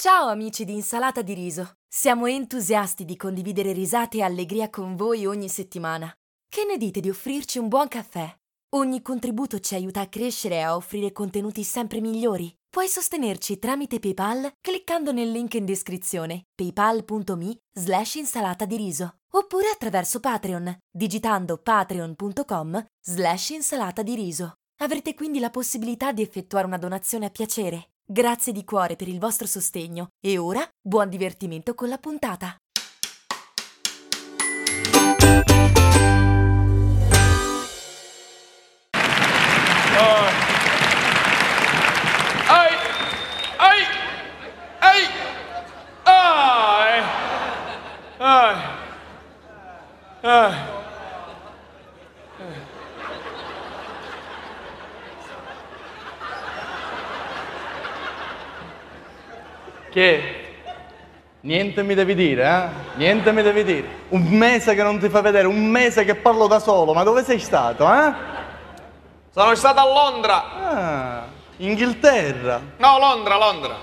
Ciao amici di Insalata di Riso. Siamo entusiasti di condividere risate e allegria con voi ogni settimana. Che ne dite di offrirci un buon caffè? Ogni contributo ci aiuta a crescere e a offrire contenuti sempre migliori. Puoi sostenerci tramite PayPal cliccando nel link in descrizione paypal.me slash insalata di riso oppure attraverso Patreon digitando patreon.com slash insalata di riso. Avrete quindi la possibilità di effettuare una donazione a piacere. Grazie di cuore per il vostro sostegno e ora buon divertimento con la puntata. Che? Niente mi devi dire, eh? Niente mi devi dire. Un mese che non ti fa vedere, un mese che parlo da solo, ma dove sei stato, eh? Sono stato a Londra! Ah, Inghilterra. No, Londra, Londra!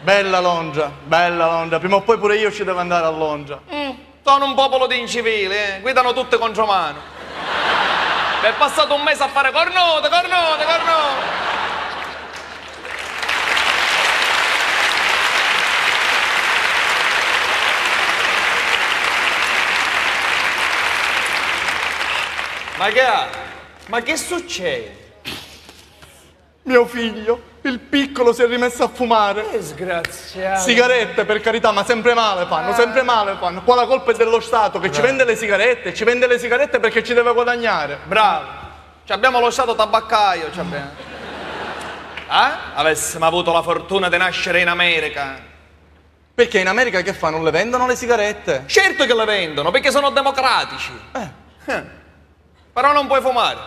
Bella Londra, bella Londra. Prima o poi pure io ci devo andare a Londra. Mm, sono un popolo di incivili, eh? Guidano tutte contro mano. È passato un mese a fare cornote, cornote, cornote! Ma che ha? Ma che succede? Mio figlio, il piccolo, si è rimesso a fumare. Disgraziato. Sigarette, per carità, ma sempre male fanno, sempre male fanno. Qua la colpa è dello Stato che ci vende le sigarette, ci vende le sigarette perché ci deve guadagnare. Bravo. Ci abbiamo lo stato tabaccaio, ci abbiamo. Eh? Avessimo avuto la fortuna di nascere in America. Perché in America che fa? Non le vendono le sigarette? Certo che le vendono, perché sono democratici. Eh. Eh. Però non puoi fumare.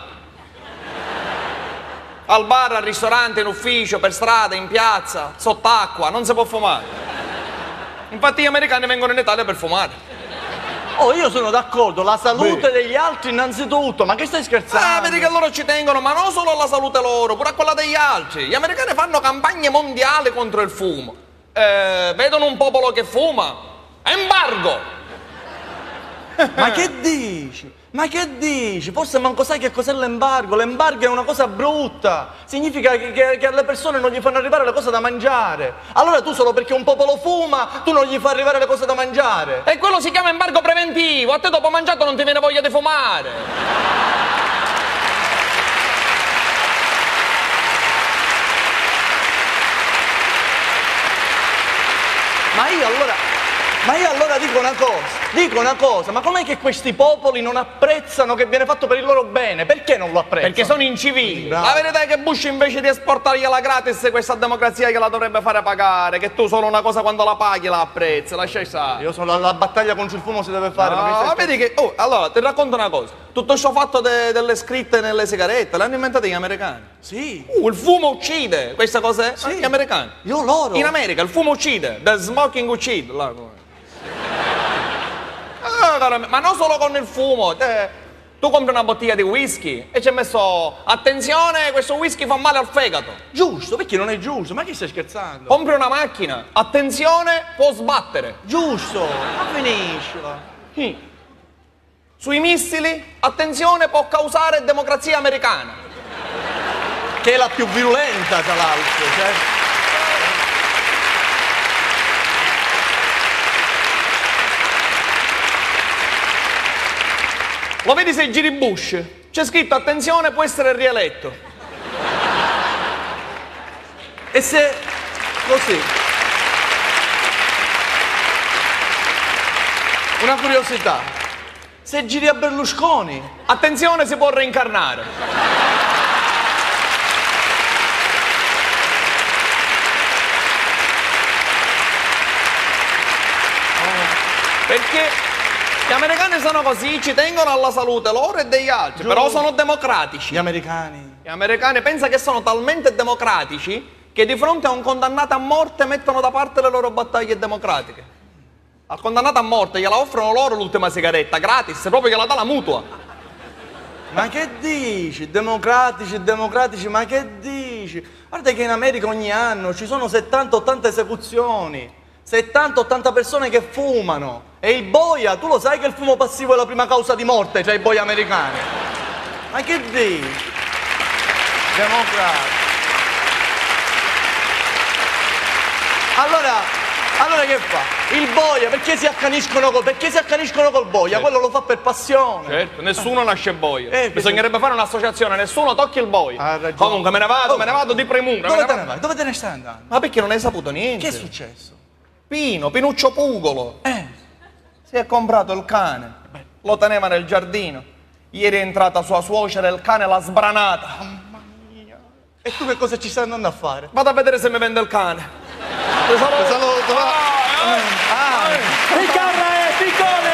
Al bar, al ristorante, in ufficio, per strada, in piazza, sott'acqua, non si può fumare. Infatti gli americani vengono in Italia per fumare. Oh, io sono d'accordo, la salute degli altri innanzitutto, ma che stai scherzando? Ah, vedi che loro ci tengono, ma non solo alla salute loro, pure a quella degli altri. Gli americani fanno campagne mondiali contro il fumo. Eh, vedono un popolo che fuma. Embargo! Ma che dici? Ma che dici? Forse manco sai che cos'è l'embargo. L'embargo è una cosa brutta. Significa che, che- che alle persone non gli fanno arrivare le cose da mangiare. Allora tu solo perché un popolo fuma, tu non gli fai arrivare le cose da mangiare. E quello si chiama embargo preventivo. A te dopo mangiato non ti viene voglia di fumare. Ma io allora, ma io allora dico una cosa, dico una cosa, ma com'è che questi popoli non apprezzano che viene fatto per il loro bene? Perché non lo apprezzano? Perché sono incivili. La verità è che Bush invece di esportargliela gratis questa democrazia gliela dovrebbe fare pagare. Che tu solo una cosa quando la paghi la apprezzi, lascia stare. Io sono la, battaglia contro il fumo si deve fare. ma No, stai ma vedi che. Oh, allora ti racconto una cosa. Tutto ciò fatto de- delle scritte nelle sigarette l'hanno inventato gli americani. Sì, Uh, il fumo uccide, questa cosa è? Sì. Gli americani. io loro. In America il fumo uccide, the smoking uccide. là, Ah, caro ma non solo con il fumo. te- tu compri una bottiglia di whisky e c'è messo attenzione, questo whisky fa male al fegato. Giusto, perché non è giusto? Ma chi stai scherzando? Compri una macchina, attenzione, può sbattere. Giusto, ma finiscila. Sì. Sui missili, attenzione, può causare democrazia americana. Che è la più virulenta, tra l'altro. Cioè. Lo vedi se giri Bush? C'è scritto attenzione, può essere rieletto. E se così. Una curiosità. Se giri a Berlusconi, Attenzione, si può reincarnare. Perché gli americani sono così, ci tengono alla salute loro e degli altri, però sono democratici. gli americani. Gli americani pensa che sono talmente democratici che di fronte a un condannato a morte mettono da parte le loro battaglie democratiche. Al condannato a morte gliela offrono loro l'ultima sigaretta, gratis, proprio gliela dà la mutua. Ma che dici? Democratici, democratici, ma che dici? Guarda che in America ogni anno ci sono 70-80 esecuzioni, 70-80 persone che fumano. E il boia, tu lo sai che il fumo passivo è la prima causa di morte tra i boi americani? Ma che dici? Democratici. Allora, allora che fa? Il boia, perché si accaniscono col, perché si accaniscono col boia? Quello lo fa per passione. Certo, nessuno nasce boia. Eh, Bisognerebbe fare un'associazione, nessuno tocchi il boia. Comunque me ne vado, Oh. me ne vado di premura. Dove te ne vai? Dove te ne stai andando? Ma perché non hai saputo niente? Che è successo? Pino, Pinuccio Pugolo. Eh, Si è comprato il cane, lo teneva nel giardino. Ieri è entrata sua suocera e il cane l'ha sbranata. e tu che cosa ci stai andando a fare? Vado a vedere se mi vende il cane. Ti saluto. saluto, va. Ah, eh. Ah, Riccardo!